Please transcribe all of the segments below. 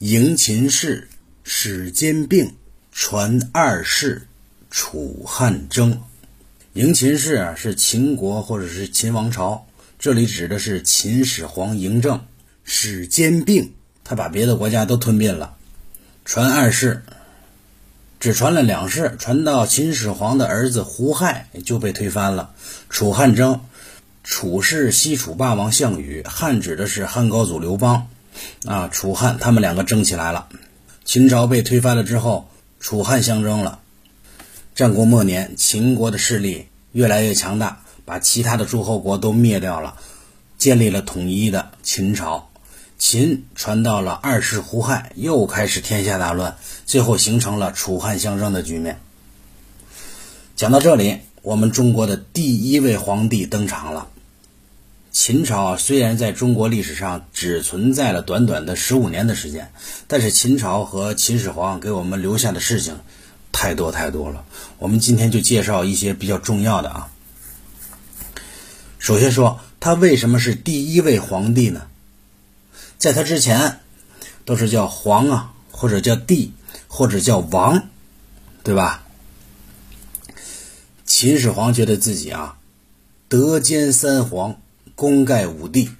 迎秦氏，始兼并，传二世，楚汉争。迎秦氏啊，是秦国或者是秦王朝，这里指的是秦始皇嬴政。始兼并，他把别的国家都吞并了。传二世，只传了两世，传到秦始皇的儿子胡亥就被推翻了。楚汉争，楚是西楚霸王项羽，汉指的是汉高祖刘邦。啊，楚汉他们两个争起来了。秦朝被推翻了之后，楚汉相争了。战国末年，秦国的势力越来越强大，把其他的诸侯国都灭掉了，建立了统一的秦朝。秦传到了二世胡亥，又开始天下大乱，最后形成了楚汉相争的局面。讲到这里，我们中国的第一位皇帝登场了。秦朝，虽然在中国历史上只存在了短短的十五年的时间，但是秦朝和秦始皇给我们留下的事情太多太多了。我们今天就介绍一些比较重要的啊。首先说，他为什么是第一位皇帝呢？在他之前，都是叫皇啊，或者叫帝，或者叫王，对吧？秦始皇觉得自己啊，德兼三皇。功盖五帝，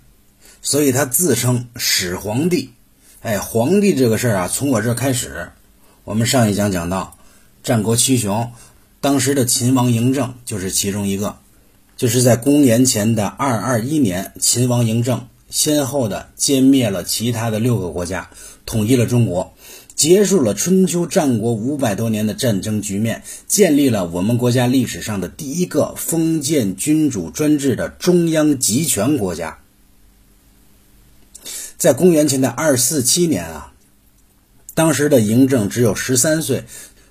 所以他自称始皇帝。哎，皇帝这个事儿啊，从我这开始。我们上一讲讲到，战国七雄，当时的秦王嬴政就是其中一个。就是在公元前的二二一年，秦王嬴政先后的歼灭了其他的六个国家，统一了中国。结束了春秋战国五百多年的战争局面，建立了我们国家历史上的第一个封建君主专制的中央集权国家。在公元前的二四七年啊，当时的嬴政只有十三岁，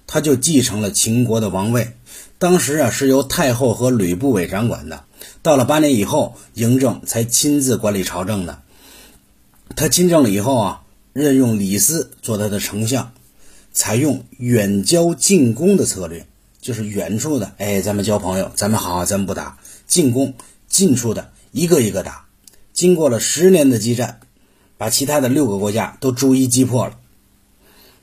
他就继承了秦国的王位。当时啊是由太后和吕不韦掌管的。到了八年以后，嬴政才亲自管理朝政的。他亲政了以后啊。任用李斯做他的丞相，采用远交近攻的策略，就是远处的，哎，咱们交朋友，咱们好，咱们不打；进攻近处的，一个一个打。经过了十年的激战，把其他的六个国家都逐一击破了。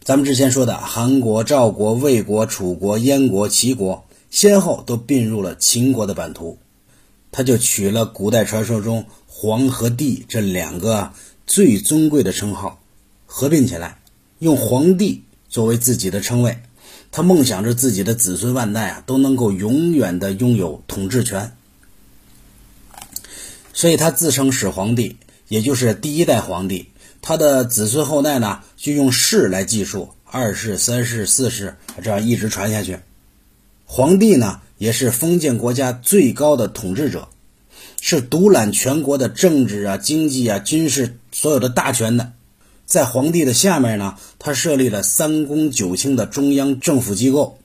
咱们之前说的韩国、赵国、魏国、楚国、燕国、齐国，先后都并入了秦国的版图。他就取了古代传说中黄和帝这两个最尊贵的称号。合并起来，用皇帝作为自己的称谓，他梦想着自己的子孙万代啊都能够永远的拥有统治权，所以他自称始皇帝，也就是第一代皇帝。他的子孙后代呢，就用世来计数，二世、三世、四世，这样一直传下去。皇帝呢，也是封建国家最高的统治者，是独揽全国的政治啊、经济啊、军事所有的大权的。在皇帝的下面呢，他设立了三公九卿的中央政府机构。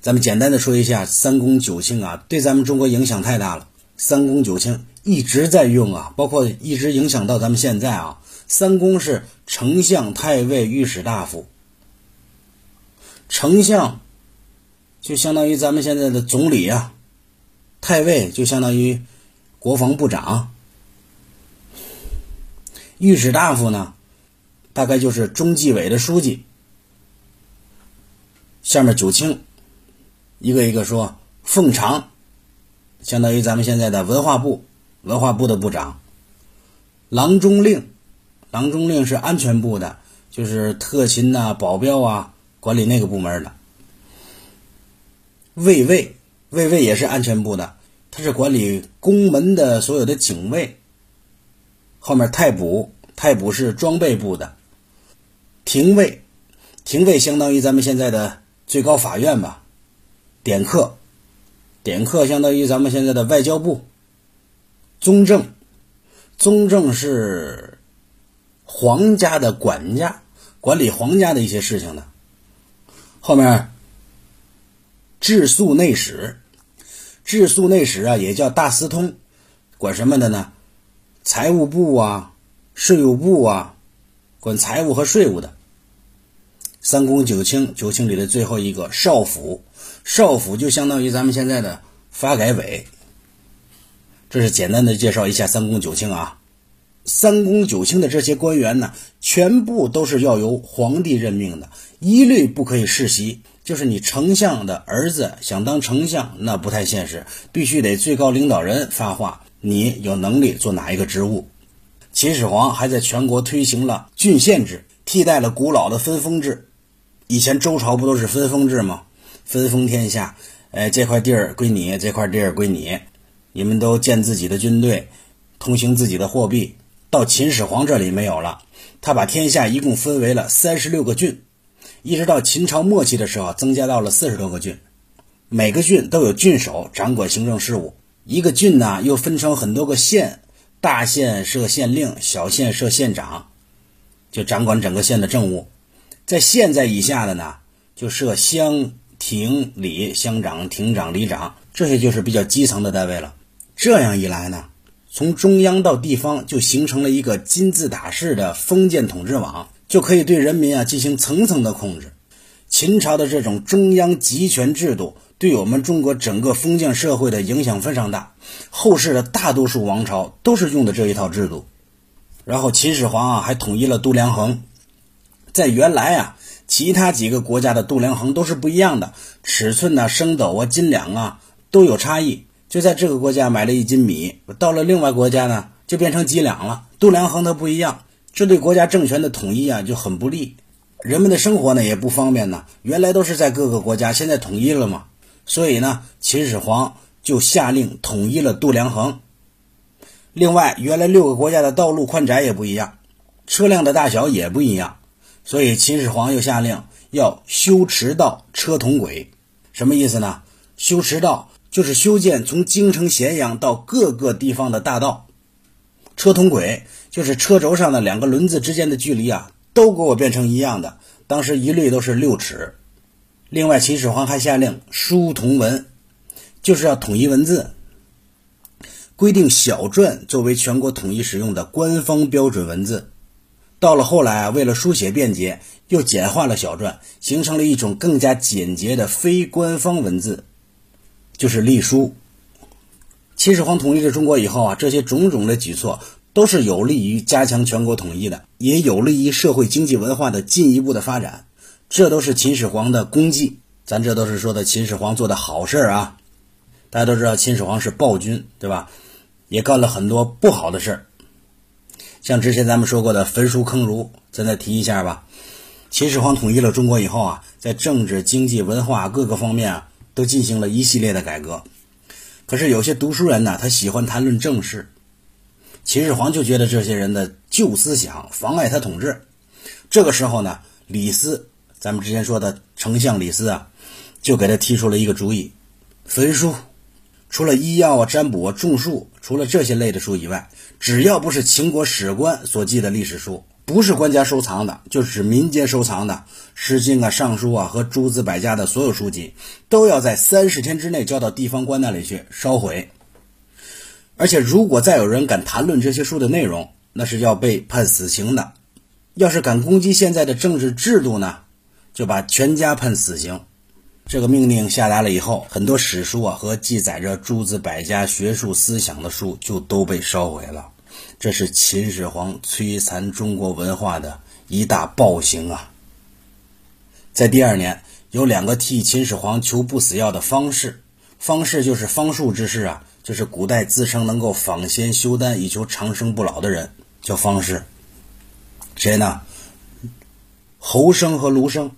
咱们简单的说一下三公九卿啊，对咱们中国影响太大了。三公九卿一直在用啊，包括一直影响到咱们现在啊。三公是丞相、太尉、御史大夫。丞相就相当于咱们现在的总理啊，太尉就相当于国防部长。御史大夫呢，大概就是中纪委的书记。下面九卿，一个一个说。奉常，相当于咱们现在的文化部，文化部的部长。郎中令，郎中令是安全部的，就是特勤呐、保镖啊，管理那个部门的。卫尉，卫尉也是安全部的，他是管理宫门的所有的警卫。后面太卜，太卜是装备部的；廷尉，廷尉相当于咱们现在的最高法院吧；典客，典客相当于咱们现在的外交部；宗正，宗正是皇家的管家，管理皇家的一些事情的。后面治粟内史，治粟内史啊，也叫大司通，管什么的呢？财务部啊，税务部啊，管财务和税务的。三公九卿，九卿里的最后一个少府，少府就相当于咱们现在的发改委。这是简单的介绍一下三公九卿啊。三公九卿的这些官员呢，全部都是要由皇帝任命的，一律不可以世袭。就是你丞相的儿子想当丞相，那不太现实，必须得最高领导人发话，你有能力做哪一个职务。秦始皇还在全国推行了郡县制，替代了古老的分封制。以前周朝不都是分封制吗？分封天下，哎，这块地儿归你，这块地儿归你，你们都建自己的军队，通行自己的货币。到秦始皇这里没有了，他把天下一共分为了三十六个郡。一直到秦朝末期的时候，增加到了四十多个郡，每个郡都有郡守掌管行政事务。一个郡呢，又分成很多个县，大县设县令，小县设县长，就掌管整个县的政务。在县在以下的呢，就设乡、亭、里、乡长、亭长、里长，这些就是比较基层的单位了。这样一来呢，从中央到地方就形成了一个金字塔式的封建统治网。就可以对人民啊进行层层的控制。秦朝的这种中央集权制度，对我们中国整个封建社会的影响非常大。后世的大多数王朝都是用的这一套制度。然后秦始皇啊还统一了度量衡，在原来啊，其他几个国家的度量衡都是不一样的，尺寸呐、升斗啊、斤两啊都有差异。就在这个国家买了一斤米，到了另外国家呢就变成几两了，度量衡它不一样。这对国家政权的统一啊就很不利，人们的生活呢也不方便呢。原来都是在各个国家，现在统一了嘛，所以呢，秦始皇就下令统一了度量衡。另外，原来六个国家的道路宽窄也不一样，车辆的大小也不一样，所以秦始皇又下令要修驰道、车同轨。什么意思呢？修驰道就是修建从京城咸阳到各个地方的大道。车同轨就是车轴上的两个轮子之间的距离啊，都给我变成一样的。当时一律都是六尺。另外，秦始皇还下令书同文，就是要统一文字，规定小篆作为全国统一使用的官方标准文字。到了后来啊，为了书写便捷，又简化了小篆，形成了一种更加简洁的非官方文字，就是隶书。秦始皇统一了中国以后啊，这些种种的举措都是有利于加强全国统一的，也有利于社会经济文化的进一步的发展。这都是秦始皇的功绩，咱这都是说的秦始皇做的好事儿啊。大家都知道秦始皇是暴君，对吧？也干了很多不好的事儿，像之前咱们说过的焚书坑儒，咱再提一下吧。秦始皇统一了中国以后啊，在政治、经济、文化各个方面啊，都进行了一系列的改革。可是有些读书人呢，他喜欢谈论政事，秦始皇就觉得这些人的旧思想妨碍他统治。这个时候呢，李斯，咱们之前说的丞相李斯啊，就给他提出了一个主意：焚书。除了医药啊、占卜啊、种树，除了这些类的书以外，只要不是秦国史官所记的历史书。不是官家收藏的，就是民间收藏的《诗经》啊、《尚书》啊和诸子百家的所有书籍，都要在三十天之内交到地方官那里去烧毁。而且，如果再有人敢谈论这些书的内容，那是要被判死刑的。要是敢攻击现在的政治制度呢，就把全家判死刑。这个命令下达了以后，很多史书啊和记载着诸子百家学术思想的书就都被烧毁了。这是秦始皇摧残中国文化的一大暴行啊！在第二年，有两个替秦始皇求不死药的方士，方士就是方术之士啊，就是古代自称能够访仙修丹以求长生不老的人，叫方士。谁呢？侯生和卢生。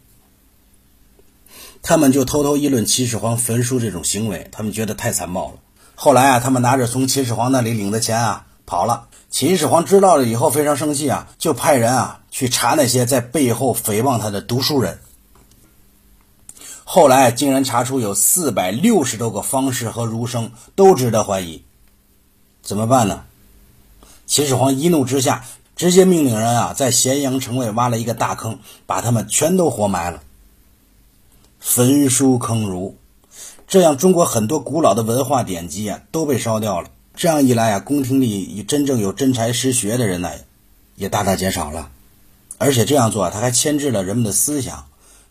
他们就偷偷议论秦始皇焚书这种行为，他们觉得太残暴了。后来啊，他们拿着从秦始皇那里领的钱啊，跑了。秦始皇知道了以后非常生气啊，就派人啊去查那些在背后诽谤他的读书人。后来竟然查出有四百六十多个方士和儒生都值得怀疑，怎么办呢？秦始皇一怒之下，直接命令人啊在咸阳城外挖了一个大坑，把他们全都活埋了。焚书坑儒，这样中国很多古老的文化典籍啊都被烧掉了。这样一来啊，宫廷里真正有真才实学的人呢，也大大减少了。而且这样做，他还牵制了人们的思想。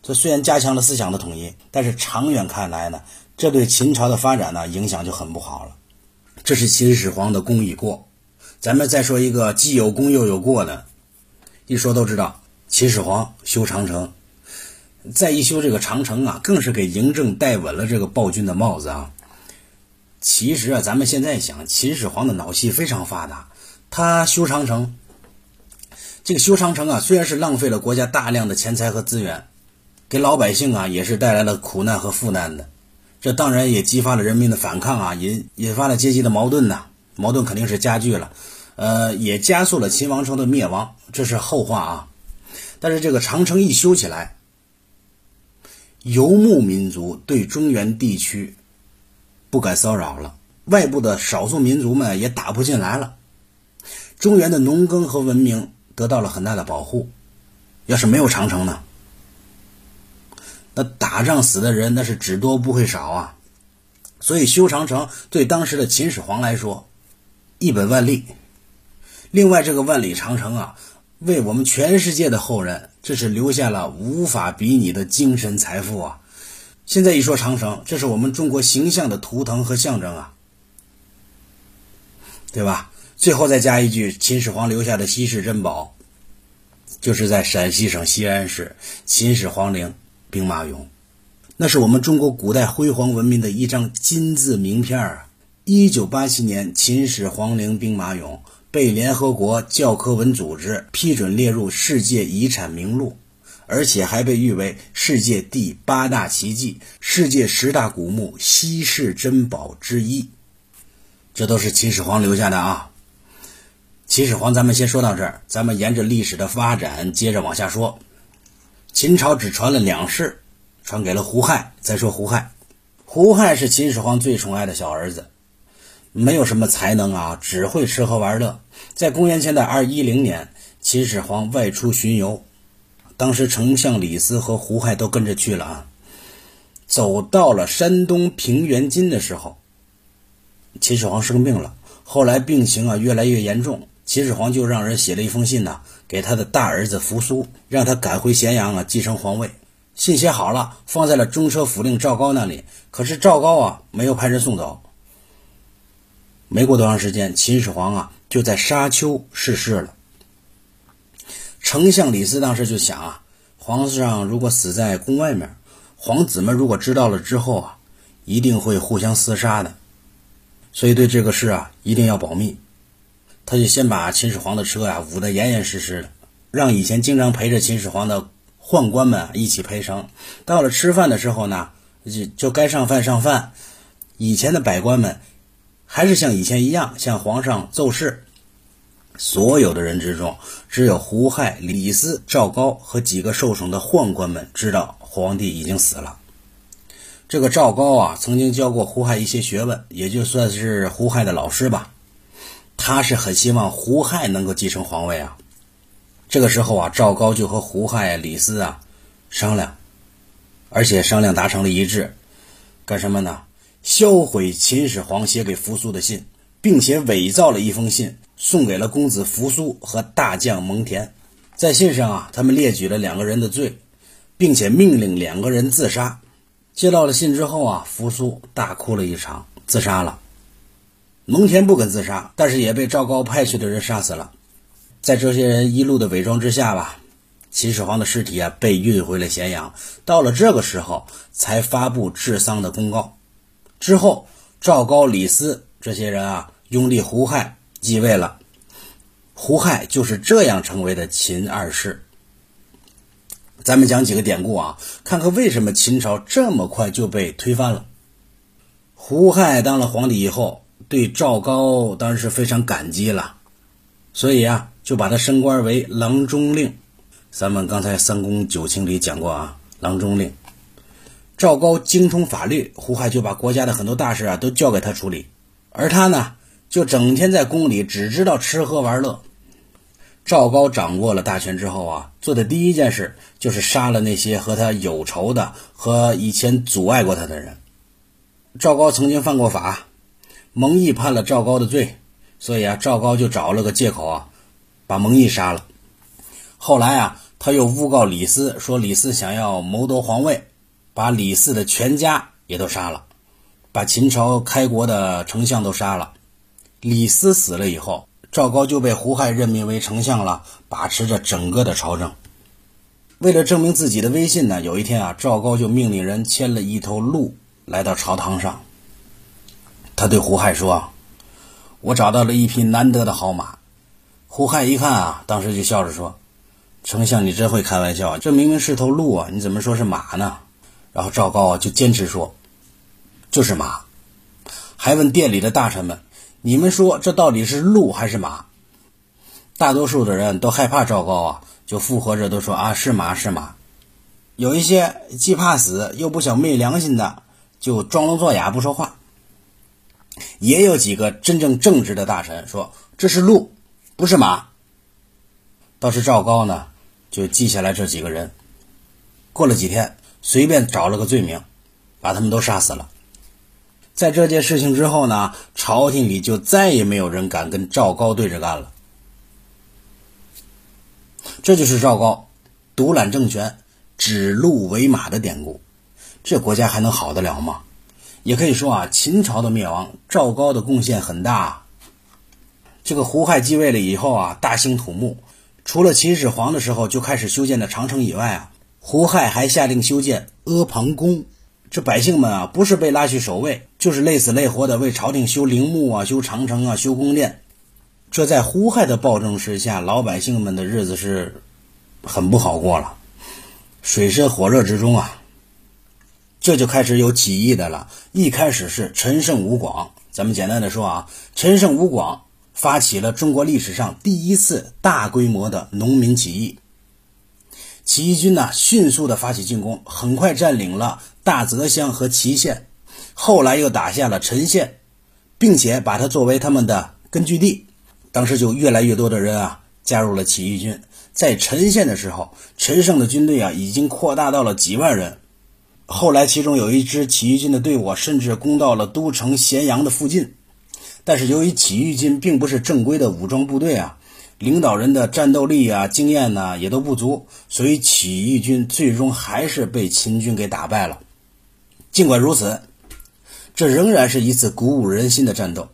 这虽然加强了思想的统一，但是长远看来呢，这对秦朝的发展呢影响就很不好了。这是秦始皇的功与过，咱们再说一个既有功又有过的，一说都知道，秦始皇修长城。再一修这个长城啊，更是给嬴政戴稳了这个暴君的帽子啊。其实啊，咱们现在想，秦始皇的脑系非常发达，他修长城，这个修长城啊，虽然是浪费了国家大量的钱财和资源，给老百姓啊也是带来了苦难和负担的。这当然也激发了人民的反抗啊，引引发了阶级的矛盾呐，矛盾肯定是加剧了，呃，也加速了秦王朝的灭亡，这是后话啊。但是这个长城一修起来，游牧民族对中原地区不敢骚扰了，外部的少数民族们也打不进来了，中原的农耕和文明得到了很大的保护。要是没有长城呢，那打仗死的人那是只多不会少啊。所以修长城对当时的秦始皇来说一本万利。另外，这个万里长城啊。为我们全世界的后人，这是留下了无法比拟的精神财富啊！现在一说长城，这是我们中国形象的图腾和象征啊，对吧？最后再加一句，秦始皇留下的稀世珍宝，就是在陕西省西安市秦始皇陵兵马俑，那是我们中国古代辉煌文明的一张金字名片啊！一九八七年，秦始皇陵兵马俑。被联合国教科文组织批准列入世界遗产名录，而且还被誉为世界第八大奇迹、世界十大古墓稀世珍宝之一。这都是秦始皇留下的啊！秦始皇，咱们先说到这儿，咱们沿着历史的发展接着往下说。秦朝只传了两世，传给了胡亥。再说胡亥，胡亥是秦始皇最宠爱的小儿子。没有什么才能啊，只会吃喝玩乐。在公元前的二一零年，秦始皇外出巡游，当时丞相李斯和胡亥都跟着去了啊。走到了山东平原津的时候，秦始皇生病了，后来病情啊越来越严重，秦始皇就让人写了一封信呐，给他的大儿子扶苏，让他赶回咸阳啊继承皇位。信写好了，放在了中车府令赵高那里，可是赵高啊没有派人送走。没过多长时间，秦始皇啊就在沙丘逝世了。丞相李斯当时就想啊，皇上如果死在宫外面，皇子们如果知道了之后啊，一定会互相厮杀的，所以对这个事啊一定要保密。他就先把秦始皇的车啊捂得严严实实的，让以前经常陪着秦始皇的宦官们一起陪乘。到了吃饭的时候呢，就就该上饭上饭。以前的百官们。还是像以前一样向皇上奏事。所有的人之中，只有胡亥、李斯、赵高和几个受宠的宦官们知道皇帝已经死了。这个赵高啊，曾经教过胡亥一些学问，也就算是胡亥的老师吧。他是很希望胡亥能够继承皇位啊。这个时候啊，赵高就和胡亥、李斯啊商量，而且商量达成了一致，干什么呢？销毁秦始皇写给扶苏的信，并且伪造了一封信，送给了公子扶苏和大将蒙恬。在信上啊，他们列举了两个人的罪，并且命令两个人自杀。接到了信之后啊，扶苏大哭了一场，自杀了。蒙恬不肯自杀，但是也被赵高派去的人杀死了。在这些人一路的伪装之下吧，秦始皇的尸体啊被运回了咸阳。到了这个时候，才发布治丧的公告。之后，赵高、李斯这些人啊，拥立胡亥继位了。胡亥就是这样成为的秦二世。咱们讲几个典故啊，看看为什么秦朝这么快就被推翻了。胡亥当了皇帝以后，对赵高当然是非常感激了，所以啊，就把他升官为郎中令。咱们刚才《三公九卿》里讲过啊，郎中令。赵高精通法律，胡亥就把国家的很多大事啊都交给他处理，而他呢就整天在宫里只知道吃喝玩乐。赵高掌握了大权之后啊，做的第一件事就是杀了那些和他有仇的和以前阻碍过他的人。赵高曾经犯过法，蒙毅判了赵高的罪，所以啊，赵高就找了个借口啊，把蒙毅杀了。后来啊，他又诬告李斯，说李斯想要谋夺皇位。把李斯的全家也都杀了，把秦朝开国的丞相都杀了。李斯死了以后，赵高就被胡亥任命为丞相了，把持着整个的朝政。为了证明自己的威信呢，有一天啊，赵高就命令人牵了一头鹿来到朝堂上。他对胡亥说：“我找到了一匹难得的好马。”胡亥一看啊，当时就笑着说：“丞相，你真会开玩笑，这明明是头鹿啊，你怎么说是马呢？”然后赵高啊就坚持说：“就是马。”还问殿里的大臣们：“你们说这到底是鹿还是马？”大多数的人都害怕赵高啊。就附和着都说啊是马是马，有一些既怕死又不想昧良心的，就装聋作哑不说话。也有几个真正正直的大臣说这是鹿，不是马。倒是赵高呢，就记下来这几个人。过了几天，随便找了个罪名，把他们都杀死了。在这件事情之后呢，朝廷里就再也没有人敢跟赵高对着干了。这就是赵高独揽政权、指鹿为马的典故，这国家还能好得了吗？也可以说啊，秦朝的灭亡，赵高的贡献很大。这个胡亥继位了以后啊，大兴土木，除了秦始皇的时候就开始修建的长城以外啊，胡亥还下令修建阿房宫。这百姓们啊，不是被拉去守卫，就是累死累活的为朝廷修陵墓啊、修长城啊、修宫殿。这在胡亥的暴政之下，老百姓们的日子是很不好过了，水深火热之中啊，这就开始有起义的了。一开始是陈胜吴广，咱们简单的说啊，陈胜吴广发起了中国历史上第一次大规模的农民起义。起义军呢，迅速的发起进攻，很快占领了大泽乡和祁县，后来又打下了陈县，并且把它作为他们的根据地。当时就越来越多的人啊加入了起义军，在陈县的时候，陈胜的军队啊已经扩大到了几万人。后来，其中有一支起义军的队伍甚至攻到了都城咸阳的附近。但是，由于起义军并不是正规的武装部队啊，领导人的战斗力啊、经验呢也都不足，所以起义军最终还是被秦军给打败了。尽管如此，这仍然是一次鼓舞人心的战斗。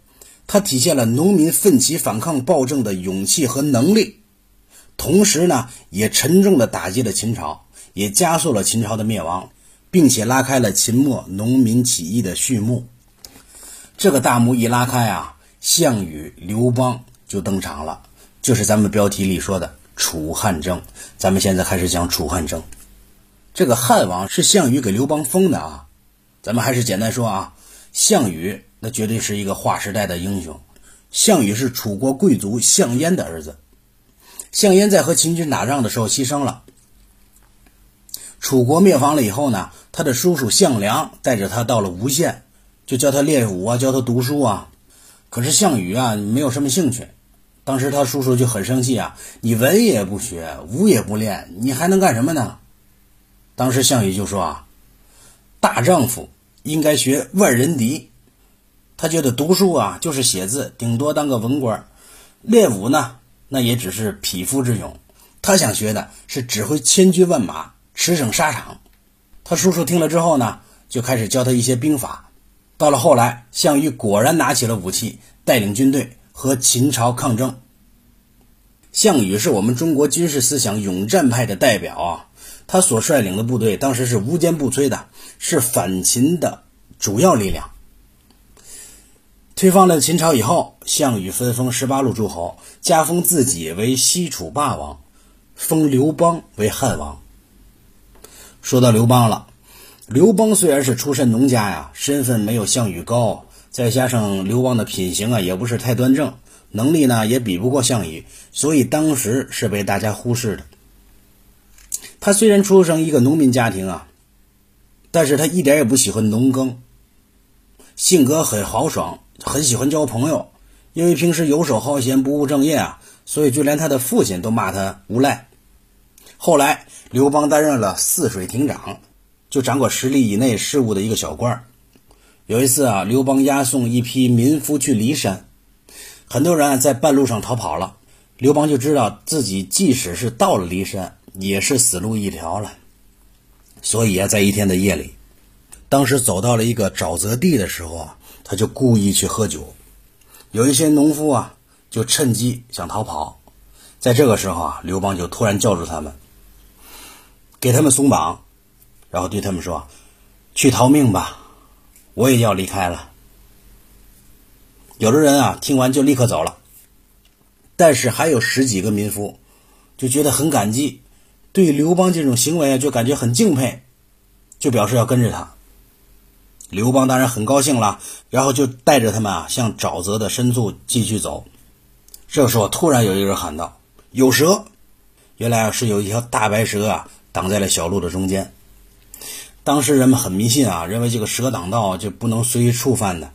它体现了农民奋起反抗暴政的勇气和能力，同时呢，也沉重的打击了秦朝，也加速了秦朝的灭亡，并且拉开了秦末农民起义的序幕。这个大幕一拉开啊，项羽、刘邦就登场了，就是咱们标题里说的楚汉争。咱们现在开始讲楚汉争。这个汉王是项羽给刘邦封的啊，咱们还是简单说啊，项羽。那绝对是一个划时代的英雄。项羽是楚国贵族项燕的儿子。项燕在和秦军打仗的时候牺牲了。楚国灭亡了以后呢，他的叔叔项梁带着他到了吴县，就教他练武啊，教他读书啊。可是项羽啊，没有什么兴趣。当时他叔叔就很生气啊，你文也不学，武也不练，你还能干什么呢？当时项羽就说啊，大丈夫应该学万人敌。他觉得读书啊就是写字，顶多当个文官练武呢，那也只是匹夫之勇。他想学的是指挥千军万马，驰骋沙场。他叔叔听了之后呢，就开始教他一些兵法。到了后来，项羽果然拿起了武器，带领军队和秦朝抗争。项羽是我们中国军事思想勇战派的代表啊，他所率领的部队当时是无坚不摧的，是反秦的主要力量。推翻了秦朝以后，项羽分封十八路诸侯，加封自己为西楚霸王，封刘邦为汉王。说到刘邦了，刘邦虽然是出身农家呀，身份没有项羽高，再加上刘邦的品行啊也不是太端正，能力呢也比不过项羽，所以当时是被大家忽视的。他虽然出生一个农民家庭啊，但是他一点也不喜欢农耕，性格很豪爽。很喜欢交朋友，因为平时游手好闲、不务正业啊，所以就连他的父亲都骂他无赖。后来，刘邦担任了泗水亭长，就掌管十里以内事务的一个小官儿有一次啊，刘邦押送一批民夫去骊山，很多人在半路上逃跑了，刘邦就知道自己即使是到了骊山，也是死路一条了。所以啊，在一天的夜里，当时走到了一个沼泽地的时候啊。他就故意去喝酒，有一些农夫啊，就趁机想逃跑。在这个时候啊，刘邦就突然叫住他们，给他们松绑，然后对他们说：“去逃命吧，我也要离开了。”有的人啊，听完就立刻走了，但是还有十几个民夫就觉得很感激，对刘邦这种行为啊，就感觉很敬佩，就表示要跟着他。刘邦当然很高兴了，然后就带着他们啊向沼泽的深处继续走。这时候，突然有一个人喊道：“有蛇！”原来啊是有一条大白蛇啊挡在了小路的中间。当时人们很迷信啊，认为这个蛇挡道就不能随意触犯的。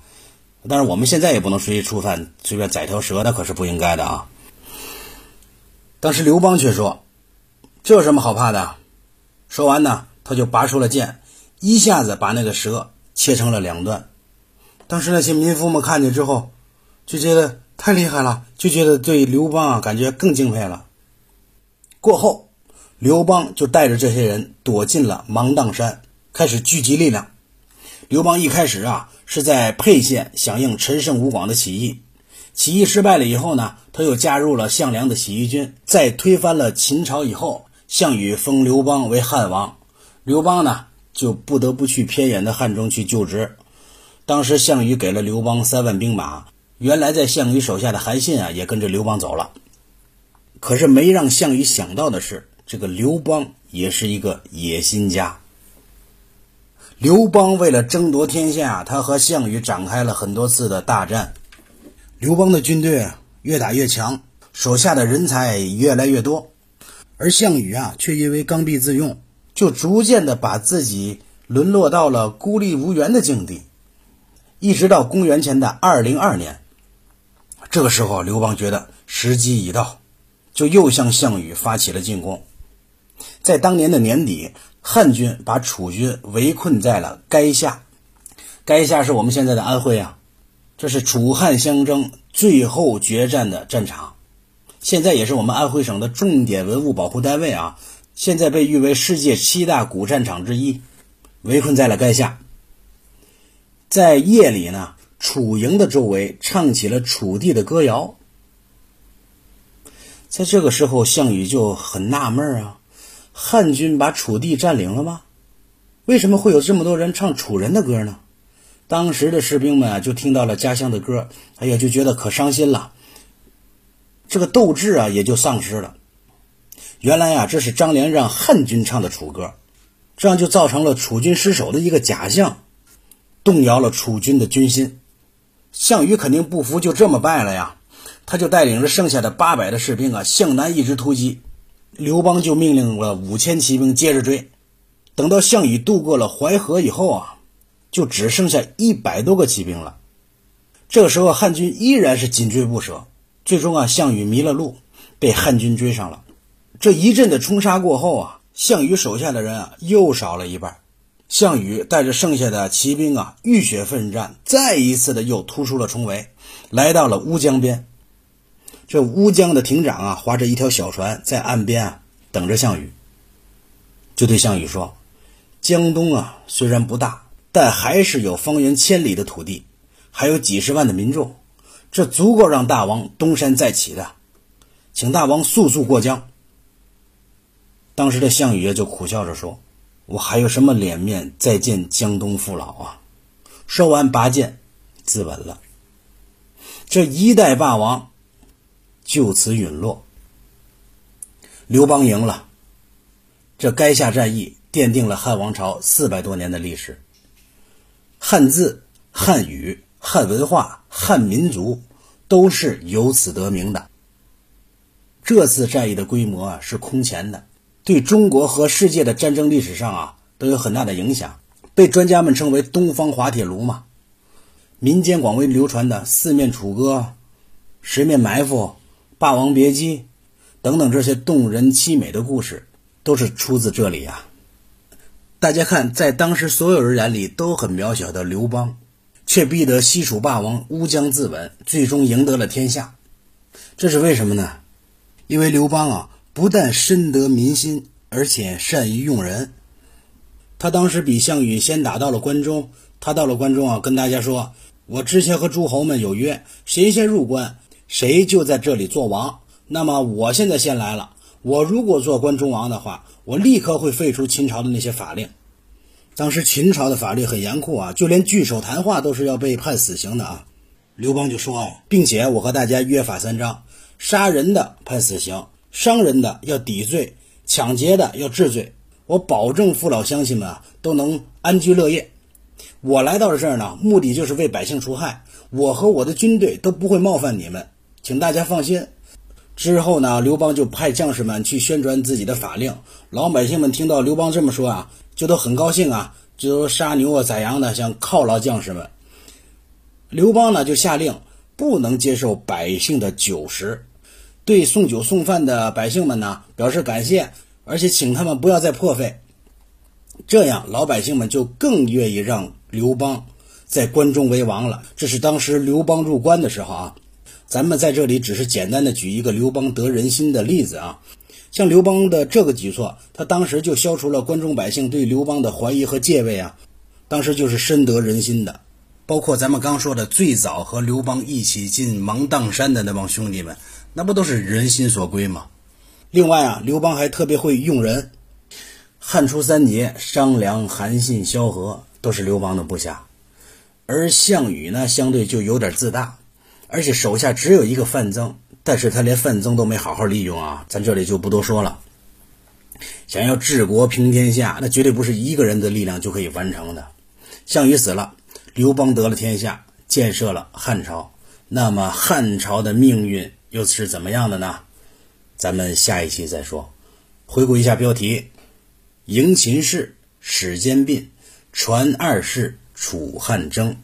但是我们现在也不能随意触犯，随便宰条蛇那可是不应该的啊。当时刘邦却说：“这有什么好怕的？”说完呢，他就拔出了剑，一下子把那个蛇。切成了两段，当时那些民夫们看见之后，就觉得太厉害了，就觉得对刘邦啊感觉更敬佩了。过后，刘邦就带着这些人躲进了芒砀山，开始聚集力量。刘邦一开始啊是在沛县响应陈胜吴广的起义，起义失败了以后呢，他又加入了项梁的起义军，在推翻了秦朝以后，项羽封刘邦为汉王，刘邦呢。就不得不去偏远的汉中去就职。当时项羽给了刘邦三万兵马，原来在项羽手下的韩信啊也跟着刘邦走了。可是没让项羽想到的是，这个刘邦也是一个野心家。刘邦为了争夺天下，他和项羽展开了很多次的大战。刘邦的军队越打越强，手下的人才越来越多，而项羽啊却因为刚愎自用。就逐渐的把自己沦落到了孤立无援的境地，一直到公元前的二零二年，这个时候刘邦觉得时机已到，就又向项羽发起了进攻。在当年的年底，汉军把楚军围困在了垓下，垓下是我们现在的安徽啊，这是楚汉相争最后决战的战场，现在也是我们安徽省的重点文物保护单位啊。现在被誉为世界七大古战场之一，围困在了垓下。在夜里呢，楚营的周围唱起了楚地的歌谣。在这个时候，项羽就很纳闷啊：汉军把楚地占领了吗？为什么会有这么多人唱楚人的歌呢？当时的士兵们啊，就听到了家乡的歌，哎呀，就觉得可伤心了。这个斗志啊，也就丧失了。原来呀，这是张良让汉军唱的楚歌，这样就造成了楚军失守的一个假象，动摇了楚军的军心。项羽肯定不服，就这么败了呀，他就带领着剩下的八百的士兵啊，向南一直突击。刘邦就命令了五千骑兵接着追。等到项羽渡过了淮河以后啊，就只剩下一百多个骑兵了。这个时候，汉军依然是紧追不舍。最终啊，项羽迷了路，被汉军追上了。这一阵的冲杀过后啊，项羽手下的人啊又少了一半。项羽带着剩下的骑兵啊，浴血奋战，再一次的又突出了重围，来到了乌江边。这乌江的亭长啊，划着一条小船在岸边啊等着项羽，就对项羽说：“江东啊虽然不大，但还是有方圆千里的土地，还有几十万的民众，这足够让大王东山再起的，请大王速速过江。”当时的项羽就苦笑着说：“我还有什么脸面再见江东父老啊？”说完拔剑自刎了。这一代霸王就此陨落。刘邦赢了。这垓下战役奠定了汉王朝四百多年的历史。汉字、汉语、汉文化、汉民族都是由此得名的。这次战役的规模啊是空前的。对中国和世界的战争历史上啊都有很大的影响，被专家们称为“东方滑铁卢”嘛。民间广为流传的《四面楚歌》《十面埋伏》《霸王别姬》等等这些动人凄美的故事，都是出自这里啊。大家看，在当时所有人眼里都很渺小的刘邦，却逼得西楚霸王乌江自刎，最终赢得了天下。这是为什么呢？因为刘邦啊。不但深得民心，而且善于用人。他当时比项羽先打到了关中，他到了关中啊，跟大家说：“我之前和诸侯们有约，谁先入关，谁就在这里做王。那么我现在先来了，我如果做关中王的话，我立刻会废除秦朝的那些法令。当时秦朝的法律很严酷啊，就连聚首谈话都是要被判死刑的啊。刘邦就说，并且我和大家约法三章：杀人的判死刑，伤人的要抵罪，抢劫的要治罪。我保证父老乡亲们啊都能安居乐业。我来到了这儿呢，目的就是为百姓除害。我和我的军队都不会冒犯你们，请大家放心。之后呢，刘邦就派将士们去宣传自己的法令。老百姓们听到刘邦这么说啊。就都很高兴啊，就都杀牛啊宰羊的，想犒劳将士们。刘邦呢就下令不能接受百姓的酒食，对送酒送饭的百姓们呢表示感谢，而且请他们不要再破费。这样老百姓们就更愿意让刘邦在关中为王了。这是当时刘邦入关的时候啊，咱们在这里只是简单的举一个刘邦得人心的例子啊。像刘邦的这个举措，他当时就消除了关中百姓对刘邦的怀疑和戒备啊，当时就是深得人心的。包括咱们刚说的最早和刘邦一起进芒砀山的那帮兄弟们，那不都是人心所归吗？另外啊，刘邦还特别会用人。汉初三杰商梁、韩信、萧何都是刘邦的部下，而项羽呢，相对就有点自大，而且手下只有一个范增。但是他连范增都没好好利用啊，咱这里就不多说了。想要治国平天下，那绝对不是一个人的力量就可以完成的。项羽死了，刘邦得了天下，建设了汉朝。那么汉朝的命运又是怎么样的呢？咱们下一期再说。回顾一下标题：迎秦氏，始兼并，传二世，楚汉争。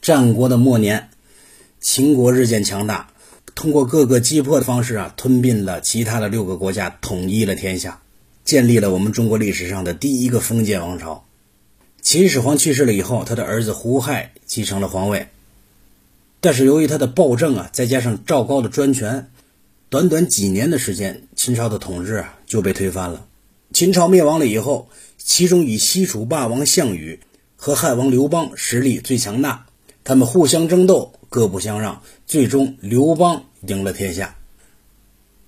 战国的末年，秦国日渐强大。通过各个击破的方式啊，吞并了其他的六个国家，统一了天下，建立了我们中国历史上的第一个封建王朝。秦始皇去世了以后，他的儿子胡亥继承了皇位。但是由于他的暴政啊，再加上赵高的专权，短短几年的时间，秦朝的统治啊就被推翻了。秦朝灭亡了以后，其中以西楚霸王项羽和汉王刘邦实力最强大，他们互相争斗。各不相让，最终刘邦赢了天下。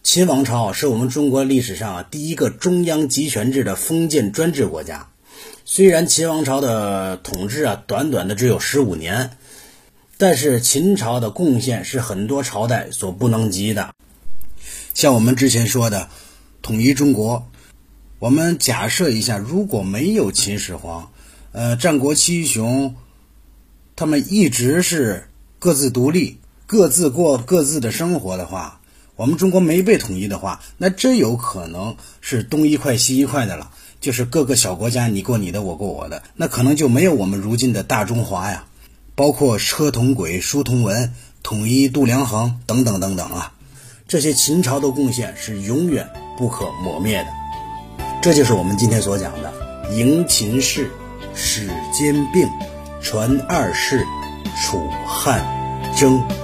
秦王朝是我们中国历史上啊第一个中央集权制的封建专制国家。虽然秦王朝的统治啊短短的只有十五年，但是秦朝的贡献是很多朝代所不能及的。像我们之前说的统一中国，我们假设一下，如果没有秦始皇，呃，战国七雄，他们一直是。各自独立，各自过各自的生活的话，我们中国没被统一的话，那真有可能是东一块西一块的了。就是各个小国家，你过你的，我过我的，那可能就没有我们如今的大中华呀。包括车同轨、书同文、统一度量衡等等等等啊，这些秦朝的贡献是永远不可磨灭的。这就是我们今天所讲的：迎秦氏，始兼并，传二世。楚汉争。